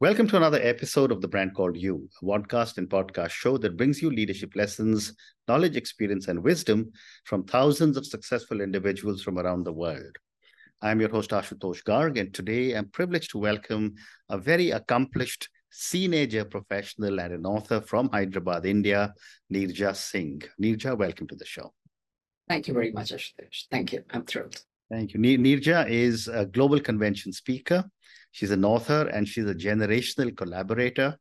Welcome to another episode of The Brand Called You, a podcast and podcast show that brings you leadership lessons, knowledge, experience, and wisdom from thousands of successful individuals from around the world. I'm your host, Ashutosh Garg, and today I'm privileged to welcome a very accomplished teenager professional and an author from Hyderabad, India, Neerja Singh. Neerja, welcome to the show. Thank you very much, Ashutosh. Thank you. I'm thrilled. Thank you. Neerja is a global convention speaker She's an author and she's a generational collaborator.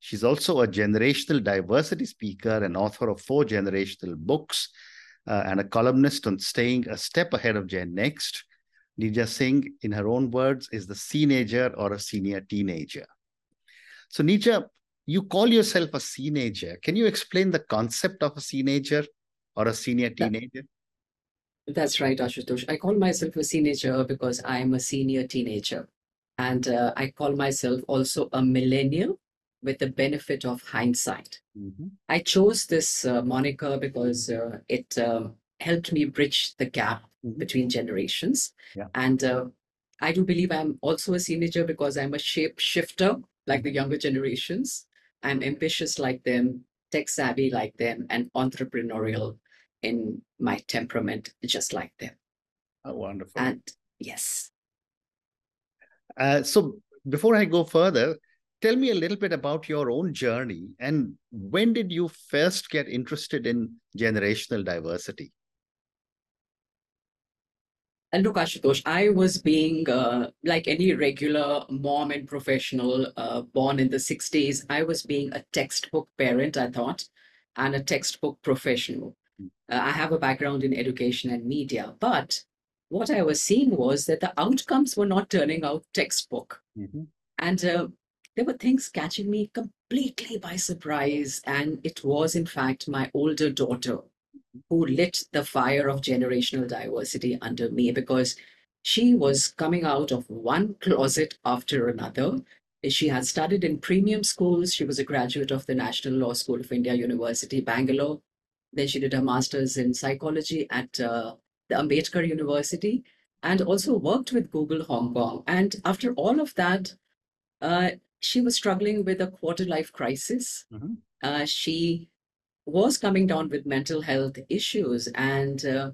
She's also a generational diversity speaker and author of four generational books uh, and a columnist on staying a step ahead of Gen Next. Neerja Singh, in her own words, is the teenager or a senior teenager. So, Neerja, you call yourself a teenager. Can you explain the concept of a teenager or a senior teenager? That's right, Ashutosh. I call myself a teenager because I'm a senior teenager. And uh, I call myself also a millennial with the benefit of hindsight. Mm-hmm. I chose this uh, moniker because uh, it um, helped me bridge the gap mm-hmm. between generations. Yeah. And uh, I do believe I'm also a teenager because I'm a shape shifter like the younger generations. I'm ambitious like them, tech savvy like them, and entrepreneurial in my temperament, just like them. Oh, wonderful. And yes, uh, so before I go further, tell me a little bit about your own journey and when did you first get interested in generational diversity? And look, Ashutosh, I was being uh, like any regular mom and professional uh, born in the 60s. I was being a textbook parent, I thought, and a textbook professional. Hmm. Uh, I have a background in education and media, but what I was seeing was that the outcomes were not turning out textbook. Mm-hmm. And uh, there were things catching me completely by surprise. And it was, in fact, my older daughter who lit the fire of generational diversity under me because she was coming out of one closet after another. She had studied in premium schools. She was a graduate of the National Law School of India, University, Bangalore. Then she did her master's in psychology at uh, the Ambedkar University, and also worked with Google Hong Kong. And after all of that, uh, she was struggling with a quarter life crisis. Mm-hmm. Uh, she was coming down with mental health issues. And uh,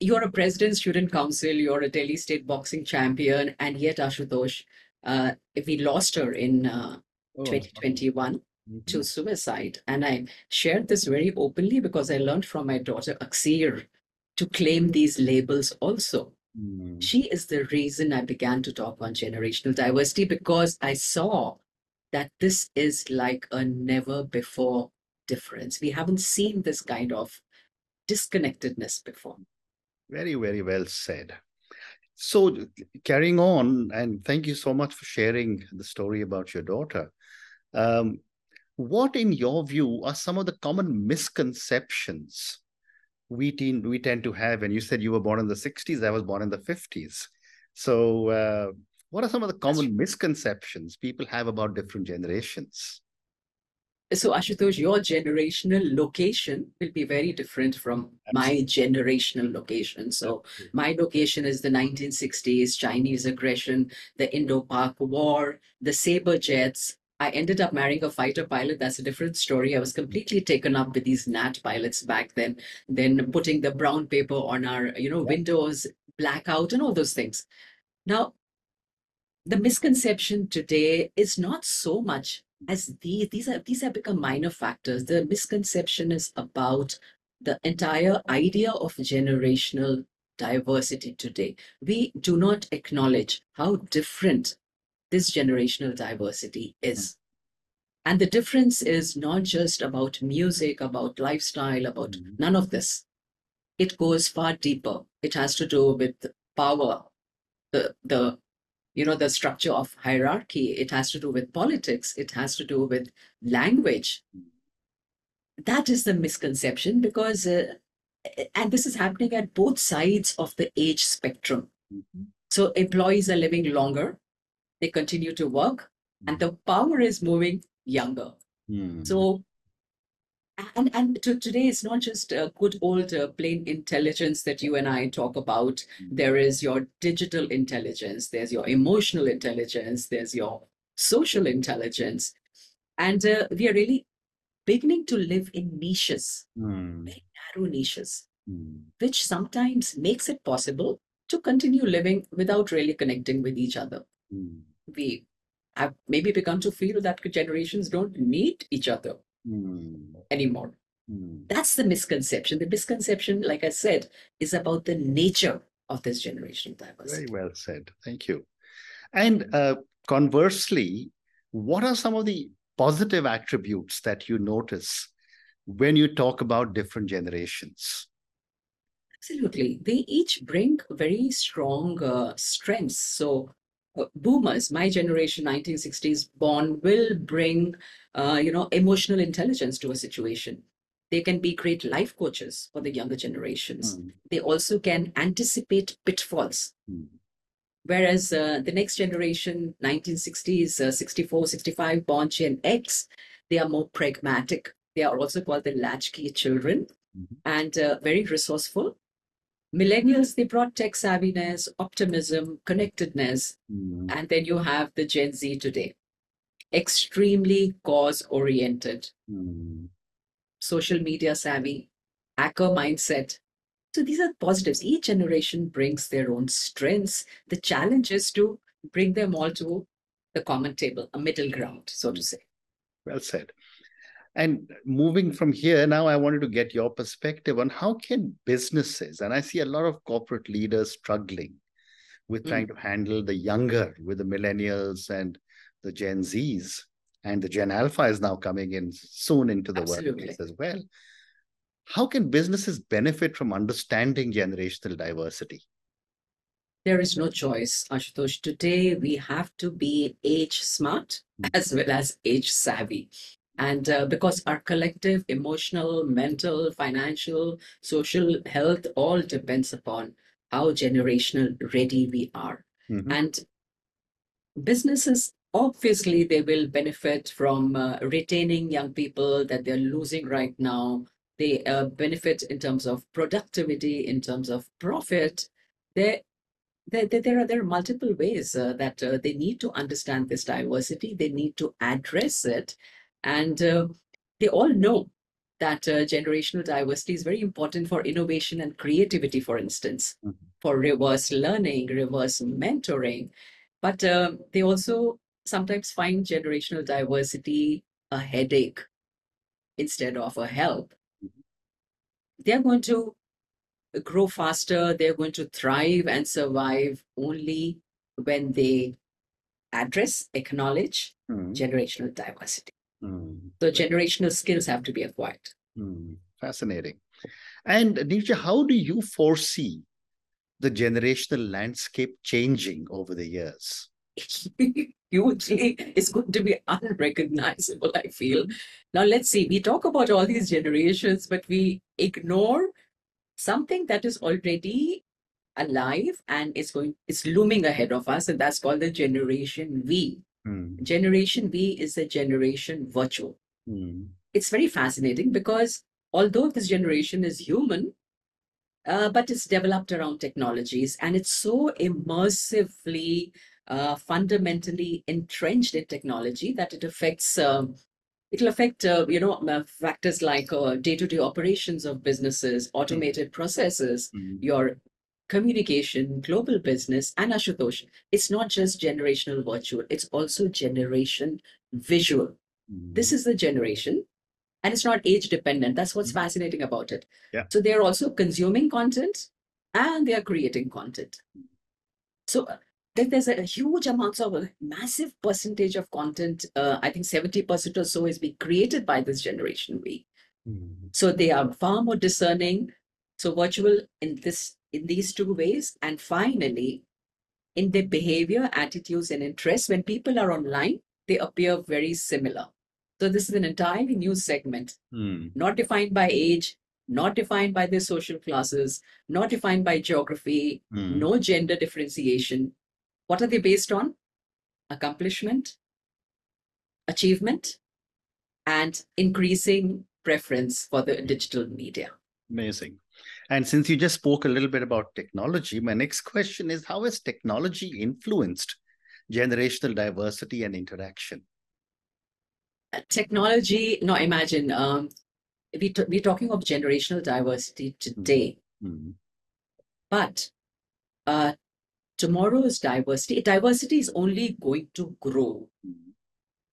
you're a president student council, you're a Delhi state boxing champion, and yet, Ashutosh, uh, we lost her in uh, oh. 2021 mm-hmm. to suicide. And I shared this very openly because I learned from my daughter, Aksir, to claim these labels also. Mm. She is the reason I began to talk on generational diversity because I saw that this is like a never before difference. We haven't seen this kind of disconnectedness before. Very, very well said. So, carrying on, and thank you so much for sharing the story about your daughter. Um, what, in your view, are some of the common misconceptions we tend we tend to have and you said you were born in the 60s i was born in the 50s so uh, what are some of the common misconceptions people have about different generations so ashutosh your generational location will be very different from Absolutely. my generational location so Absolutely. my location is the 1960s chinese aggression the indo-pak war the saber jets I ended up marrying a fighter pilot. That's a different story. I was completely taken up with these Gnat pilots back then. Then putting the brown paper on our, you know, windows, blackout, and all those things. Now, the misconception today is not so much as these. These are these have become minor factors. The misconception is about the entire idea of generational diversity today. We do not acknowledge how different this generational diversity is. And the difference is not just about music, about lifestyle, about mm-hmm. none of this. It goes far deeper. It has to do with power, the the you know the structure of hierarchy. It has to do with politics. It has to do with language. That is the misconception because, uh, and this is happening at both sides of the age spectrum. Mm-hmm. So employees are living longer they continue to work and the power is moving younger. Mm. So and and to, today it's not just a good old uh, plain intelligence that you and I talk about. Mm. There is your digital intelligence, there's your emotional intelligence, there's your social intelligence, and uh, we are really beginning to live in niches, Mm, very narrow niches, mm, which sometimes makes it possible to continue living without really connecting with each other. We have maybe begun to feel that generations don't need each other mm, anymore. mm. That's the misconception. The misconception, like I said, is about the nature of this generational diversity. Very well said. Thank you. And uh, conversely, what are some of the positive attributes that you notice when you talk about different generations? Absolutely. They each bring very strong uh, strengths. So, boomers, my generation, 1960s born, will bring, uh, you know, emotional intelligence to a situation. They can be great life coaches for the younger generations. Mm, They also can anticipate pitfalls. mm, Whereas uh, the next generation, 1960s, uh, 64, 65, born Gen X, they are more pragmatic. They are also called the latchkey children Mhm. and uh, very resourceful. Millennials, they brought tech savviness, optimism, connectedness. mm, And then you have the Gen Z today, extremely cause oriented, mm, social media savvy, hacker mindset. So these are positives. Each generation brings their own strengths. The challenge is to bring them all to the common table, a middle ground, so to say. Well said. And moving from here, now I wanted to get your perspective on how can businesses, and I see a lot of corporate leaders struggling with Mm. trying to handle the younger, with the millennials and the Gen Zs, and the Gen Alpha is now coming in soon into the Absolutely. workplace as well. How can businesses benefit from understanding generational diversity? There is no choice, Ashutosh. Today, we have to be age smart Mm. as well as age savvy. And uh, because our collective emotional, mental, financial, social health all depends upon how generational ready we are. Mhm. And businesses, obviously, they will benefit from uh, retaining young people that they're losing right now. They uh, benefit in terms of productivity, in terms of profit. There, there, there, there are there are multiple ways uh, that uh, they need to understand this diversity. They need to address it, and uh, they all know that uh, generational diversity is very important for innovation and creativity. For instance, Mhm. for reverse learning, reverse mentoring, but um, they also sometimes find generational diversity a headache instead of a help. They're going to grow faster, they're going to thrive and survive only when they address, acknowledge Mm, generational diversity. Mm, So, generational skills have to be acquired. mm. Fascinating. And Nisha, how do you foresee the generational landscape changing over the years? Hugely, it's going to be unrecognizable, I feel. Now, let's see, we talk about all these generations, but we ignore something that is already alive and it's going it's looming ahead of us and that's called the generation v Mm, generation V is the generation virtual. Mm, it's very fascinating because although this generation is human uh, but it's developed around technologies and it's so immersively uh, fundamentally entrenched in technology that it affects um, it'll affect uh, you know uh, factors like uh, day-to-day operations of businesses automated processes mm, your communication, global business, and Ashutosh, it's not just generational virtual, it's also generation visual. mm. This is the generation, and it's not age dependent. That's what's Mhm. fascinating about it. Yeah. So they're also consuming content and they are creating content. So uh, there- there's a huge amount of a massive percentage of content. Uh, I think 70% or so is being created by this generation V. Mm, So they are far more discerning. So virtual in this in these two ways, and finally, in their behavior, attitudes, and interests. When people are online, they appear very similar. So this is an entirely new segment, mm, not defined by age, not defined by their social classes, not defined by geography, mm, no gender differentiation. What are they based on? Accomplishment, achievement, and increasing preference for the digital media. Amazing. And since you just spoke a little bit about technology, my next question is how has technology influenced generational diversity and interaction? Technology, no, imagine um, we t- we're talking of generational diversity today, mm-hmm. but uh, tomorrow's diversity, diversity is only going to grow. Mm-hmm.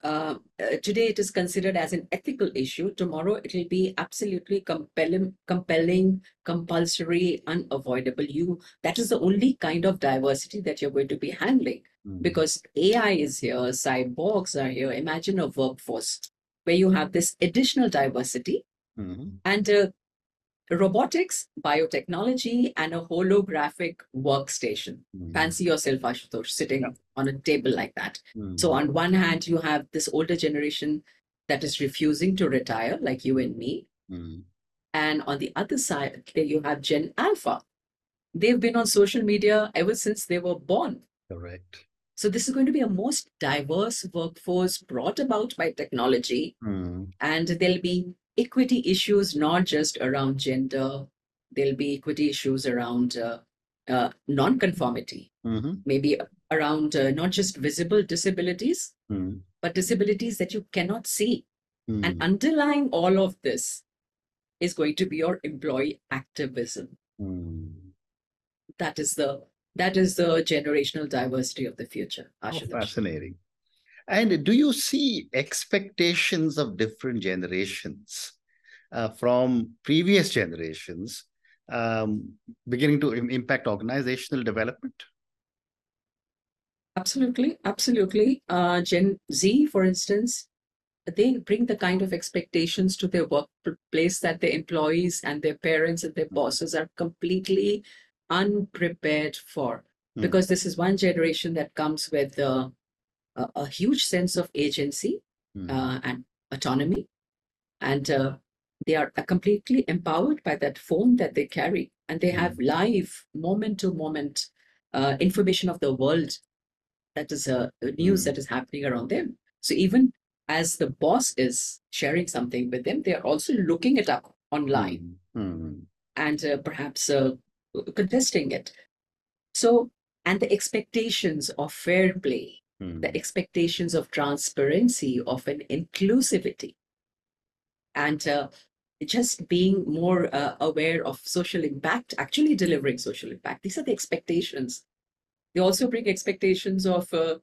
Uh, uh, today it is considered as an ethical issue. Tomorrow it will be absolutely compelling, compelling, compulsory, unavoidable. You that is the only kind of diversity that you're going to be handling mm-hmm. because AI is here, cyborgs are here. Imagine a workforce where you have this additional diversity, mm-hmm. and uh, robotics, biotechnology, and a holographic workstation. Mm. Fancy yourself, Ashutosh, sitting yeah. on a table like that. Mm. So, on one hand, you have this older generation that is refusing to retire, like you and me. Mm. And on the other side, there you have Gen Alpha. They've been on social media ever since they were born. Correct. So, this is going to be a most diverse workforce brought about by technology. Hmm. And there'll be equity issues, not just around gender. There'll be equity issues around uh, uh, non-conformity, mm-hmm. maybe around uh, not just visible disabilities, mm. but disabilities that you cannot see. Mm. And underlying all of this is going to be your employee activism. Mm. That is the that is the generational diversity of the future. Oh, fascinating. And do you see expectations of different generations uh, from previous generations um, beginning to impact organizational development? Absolutely, absolutely. Uh, Gen Z, for instance, they bring the kind of expectations to their workplace that their employees and their parents and their hmm. bosses are completely unprepared for. Mm. Because this is one generation that comes with uh, a, a huge sense of agency mm. uh, and autonomy. And uh, they are completely empowered by that phone that they carry. And they have mm. live, moment to moment uh, information of the world that is uh, news mm. that is happening around them. So even as the boss is sharing something with them, they are also looking it up online mm. and uh, perhaps uh, contesting it. So, and the expectations of fair play the hmm. expectations of transparency, of an inclusivity, and uh, just being more uh, aware of social impact, actually delivering social impact. These are the expectations. They also bring expectations of uh,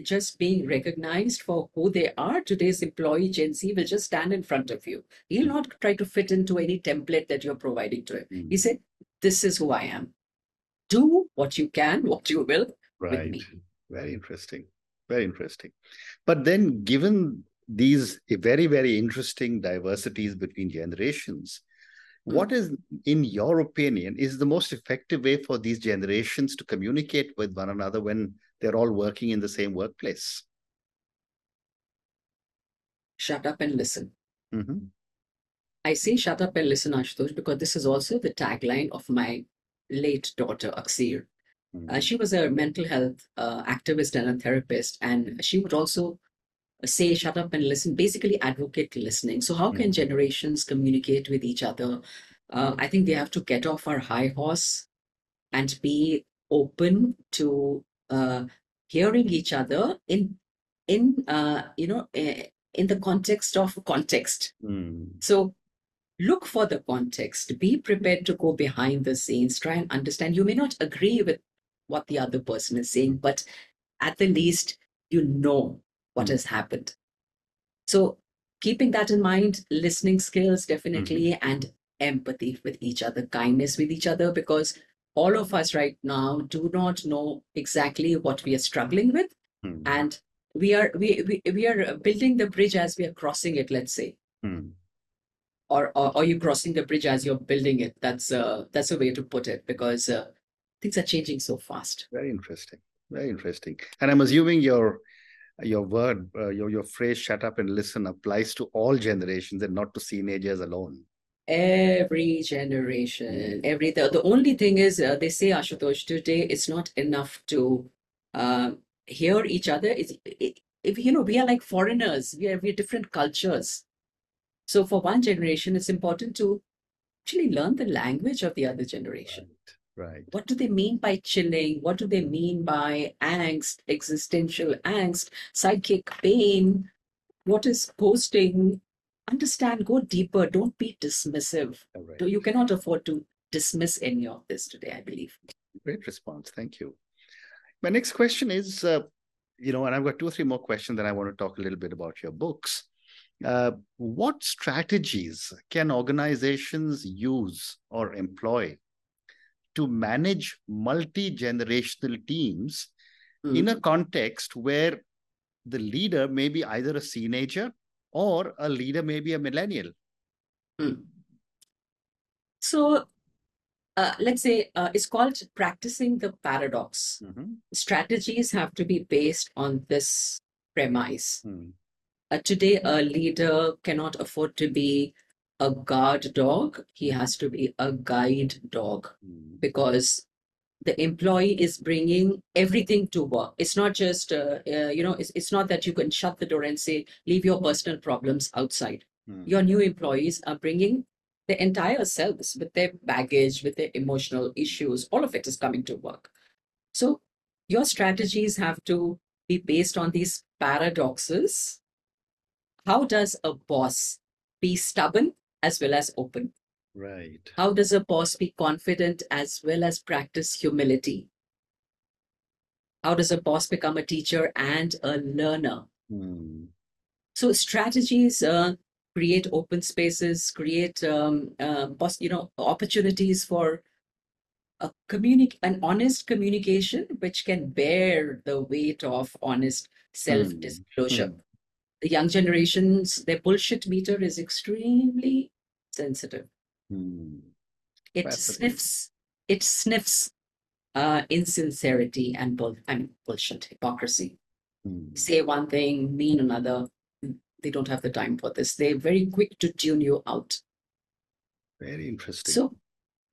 just being recognized for who they are. Today's employee, Gen Z, will just stand in front of you. He'll not try to fit into any template that you're providing to him. Mm. He said, This is who I am. Do what you can, what you will right. with me. Very interesting. Very interesting. But then, given these very, very interesting diversities between generations, mm. what is, in your opinion, is the most effective way for these generations to communicate with one another when they're all working in the same workplace? Shut up and listen. Mm-hmm. I say shut up and listen, Ashutosh, because this is also the tagline of my late daughter, Aksir. Uh, she was a mental health uh, activist and a therapist, and she would also say, shut up and listen, basically advocate listening. So, how can mm-hmm. generations communicate with each other? Uh, I think they have to get off our high horse and be open to uh, hearing each other in in uh, you know eh, in the context of context. Mm. So look for the context be prepared to go behind the scenes try and understand you may not agree with what the other person is saying, but at the least, you know what mm-hmm. has happened. So, keeping that in mind, listening skills definitely, mm-hmm. and empathy with each other, kindness with each other, because all of us right now do not know exactly what we are struggling with. Mm-hmm. And we are we, we we are building the bridge as we are crossing it let's say mm. or, or are you crossing the bridge as you're building it that's uh that's a way to put it because uh, things are changing so fast. Very interesting. Very interesting. And I'm assuming your your word, uh, your your phrase "shut up and listen" applies to all generations and not to teenagers alone. Every generation, every the, the only thing is uh, they say Ashutosh today it's not enough to uh, hear each other. It's it, if you know we are like foreigners, we are we are different cultures. So for one generation, it's important to actually learn the language of the other generation. Right. Right. What do they mean by chilling? What do they mean by angst, existential angst, psychic pain? What is posting? Understand, go deeper. Don't be dismissive. Right. You cannot afford to dismiss any of this today, I believe. Great response. Thank you. My next question is, uh, you know, and I've got two or three more questions that I want to talk a little bit about your books. Uh, what strategies can organizations use or employ to manage multi generational teams mm. in a context where the leader may be either a teenager or a leader may be a millennial? Mm. So, uh, let's say uh, it's called practicing the paradox. Mm-hmm. Strategies have to be based on this premise. Mm. Uh, today, a leader cannot afford to be a guard dog. He has to be a guide dog mm. because the employee is bringing everything to work. It's not just, uh, uh, you know, it's, it's not that you can shut the door and say, leave your personal problems outside. Mm. Your new employees are bringing the entire selves with their baggage, with their emotional issues. All of it is coming to work. So your strategies have to be based on these paradoxes how does a boss be stubborn as well as open? Right. How does a boss be confident as well as practice humility? How does a boss become a teacher and a learner? Hmm. So strategies uh, create open spaces, create um, uh, boss, you know, opportunities for a communic- an honest communication, which can bear the weight of honest self-disclosure. Hmm the young generations, their bullshit meter is extremely sensitive. Hmm. It sniffs, it sniffs uh, insincerity and bull, I mean bullshit, hypocrisy. Hmm. Say one thing, mean another. They don't have the time for this. They're very quick to tune you out. Very interesting. So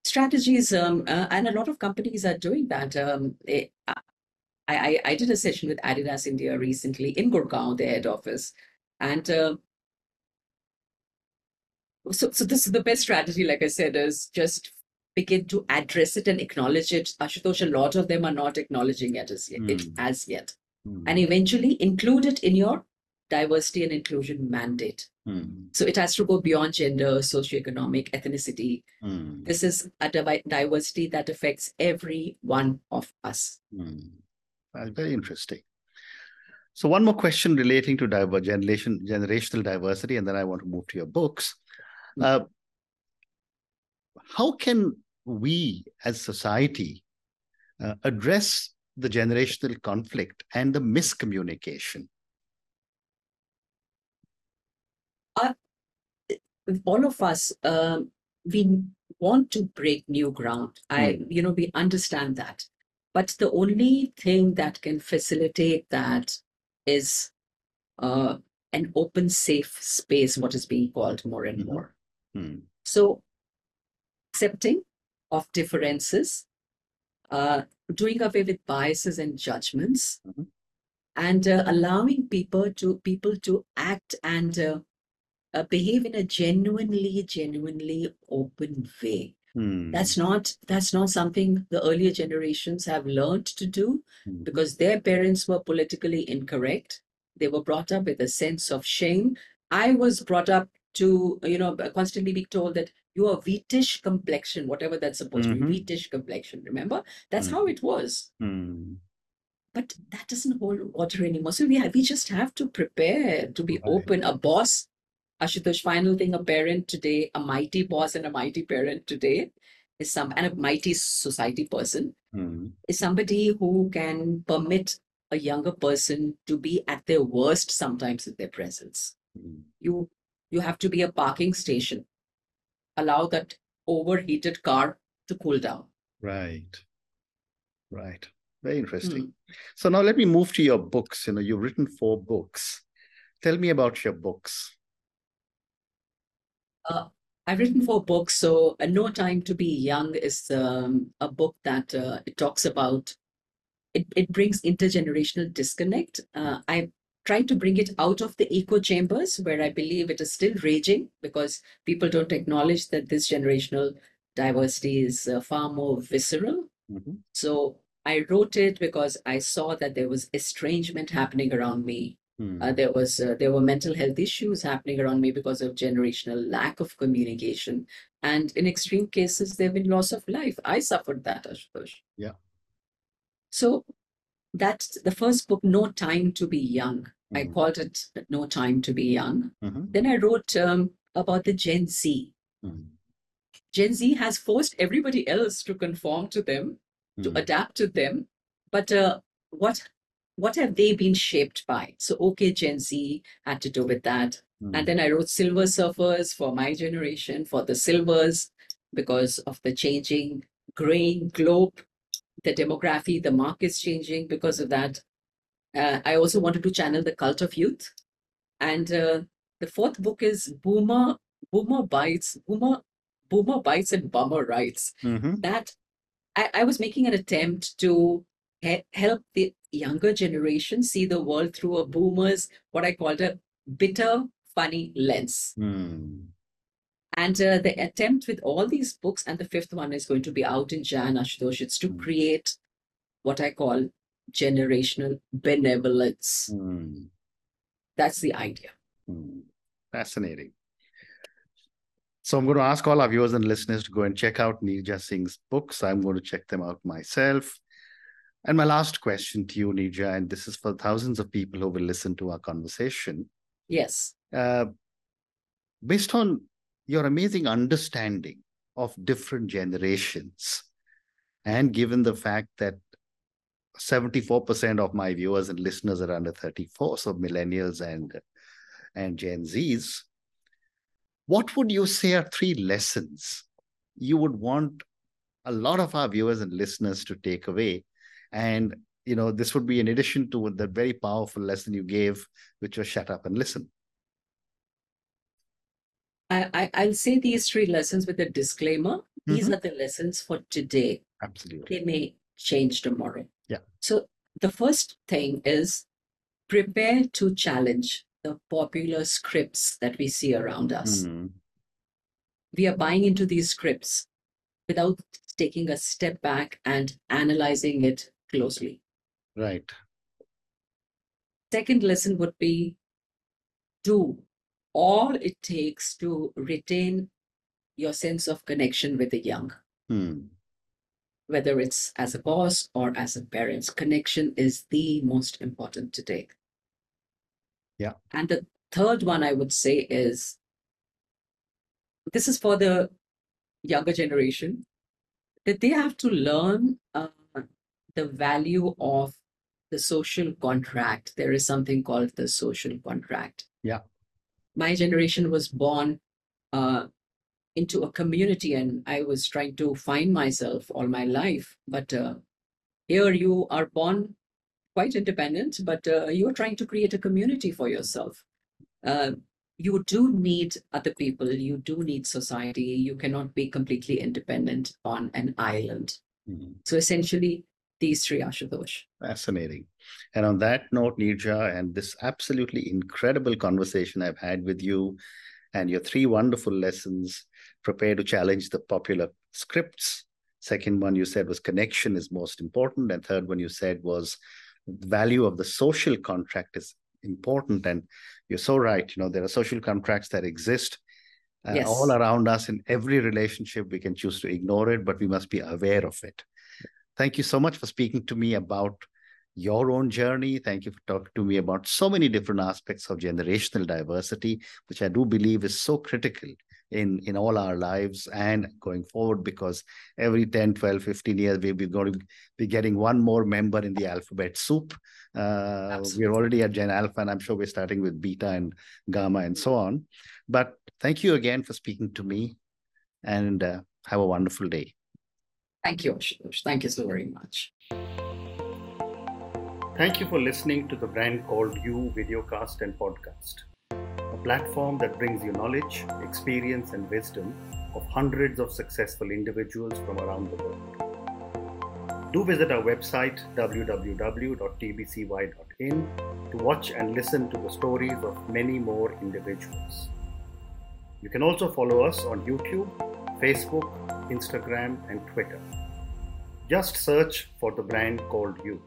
strategies, um, uh, and a lot of companies are doing that. Um, they, I, I, did a session with Adidas India recently in Gurgaon, their head office. And uh, so, so this is the best strategy, like I said, is just begin to address it and acknowledge it. Ashutosh, a lot of them are not acknowledging it as yet, mm. it hmm. as yet. Mm. And eventually include it in your diversity and inclusion mandate. Mm. So it has to go beyond gender, socioeconomic, ethnicity. Mm. This is a diversity that affects every one of us. That's very interesting. So one more question relating to diver- generation, generational diversity, and then I want to move to your books. Hmm. Uh, how can we as society uh, address the generational conflict and the miscommunication? Uh, all of us, um, we want to break new ground. I, hmm. you know, we understand that. But the only thing that can facilitate that is uh, an open, safe space, what is being called more and mm-hmm. more. Mm. So, accepting of differences, uh, doing away with biases and judgments, mm-hmm. and uh, allowing people to people to act and uh, uh behave in a genuinely, genuinely open way. Hmm. That's not that's not something the earlier generations have learned to do hmm. because their parents were politically incorrect. They were brought up with a sense of shame. I was brought up to, you know, constantly be told that you are wheatish complexion, whatever that's supposed mm-hmm. to be, mm-hmm. wheatish complexion. Remember? That's mm-hmm. how it was. Mm. But that doesn't hold water anymore. So we have, we just have to prepare to be right. open. A boss Ashutosh, final thing, a parent today, a mighty boss and a mighty parent today is some, and a mighty society person mm-hmm. is somebody who can permit a younger person to be at their worst sometimes in their presence. Mm-hmm. You, you have to be a parking station. Allow that overheated car to cool down. Right. Right. Very interesting. Mm. So now let me move to your books. You know, you've written four books. Tell me about your books. Uh, I've written four books. So, uh, No Time to Be Young is um, a book that uh, it talks about. It, it brings intergenerational disconnect. Uh, I tried to bring it out of the echo chambers where I believe it is still raging because people don't acknowledge that this generational diversity is uh, far more visceral. Mm-hmm. So I wrote it because I saw that there was estrangement happening around me. Mm. Uh, there was uh, there were mental health issues happening around me because of generational lack of communication, and in extreme cases, there have been loss of life. I suffered that, Ashutosh. Yeah. So that's the first book, No Time to Be Young. I Mhm. called it No Time to Be Young. Mhm. Then I wrote um, about the Gen Z. Mhm. Gen Z has forced everybody else to conform to them, to Mhm. adapt to them. But uh, what what have they been shaped by? So okay, Gen Z had to do with that. Mhm. And then I wrote Silver Surfers for my generation, for the silvers, because of the changing grain globe, the demography, the market's changing because of that. Uh, I also wanted to channel the cult of youth. And uh, the fourth book is Boomer, Boomer Bites, Boomer, Boomer Bites and Bummer Rights. Mhm. That I, I was making an attempt to he- help the younger generation see the world through a boomer's, what I called a bitter, funny lens. Mm. And uh, the attempt with all these books, and the fifth one is going to be out in Jan Ashutosh, it's to Mm. create what I call generational benevolence. Mm. That's the idea. Mm. Fascinating. So I'm going to ask all our viewers and listeners to go and check out Neerja Singh's books. I'm going to check them out myself. And my last question to you, Neerja, and this is for thousands of people who will listen to our conversation. Yes. Uh, based on your amazing understanding of different generations, and given the fact that 74% of my viewers and listeners are under 34, so millennials and and Gen Zs, what would you say are three lessons you would want a lot of our viewers and listeners to take away? And you know, this would be in addition to the very powerful lesson you gave, which was shut up and listen. I, I, I'll say these three lessons with a disclaimer. These Mhm. are the lessons for today. Absolutely. They may change tomorrow. Yeah. So the first thing is prepare to challenge the popular scripts that we see around us. Mm, We are buying into these scripts without taking a step back and analyzing it closely. right. Second lesson would be do all it takes to retain your sense of connection with the young. Mm, whether it's as a boss or as a parent. Connection is the most important today. Yeah. And the third one I would say is this is for the younger generation that they have to learn uh, the value of the social contract. There is something called the social contract. Yeah. My generation was born uh, into a community and I was trying to find myself all my life. But uh, here you are born quite independent, but uh, you're trying to create a community for yourself. Uh, you do need other people, you do need society. You cannot be completely independent on an island. mm. So essentially, these three Ashutosh. Fascinating. And on that note, Neerja, and this absolutely incredible conversation I've had with you, and your three wonderful lessons prepare to challenge the popular scripts. Second one you said was connection is most important. And third one you said was value of the social contract is important. And you're so right. You know, there are social contracts that exist uh, Yes. all around us in every relationship. We can choose to ignore it, but we must be aware of it. Thank you so much for speaking to me about your own journey. Thank you for talking to me about so many different aspects of generational diversity, which I do believe is so critical in, in all our lives and going forward because every 10, 12, 15 years, we'll be going to be getting one more member in the alphabet soup. Uh, we're already at Gen Alpha, and I'm sure we're starting with Beta and Gamma and so on. But thank you again for speaking to me and uh, have a wonderful day. Thank you, Ashutosh. Thank you so very much. Thank you for listening to the brand called You Videocast and Podcast, a platform that brings you knowledge, experience, and wisdom of hundreds of successful individuals from around the world. Do visit our website www.tbcy.in to watch and listen to the stories of many more individuals. You can also follow us on YouTube, Facebook, Instagram, and Twitter. Just search for the brand called You.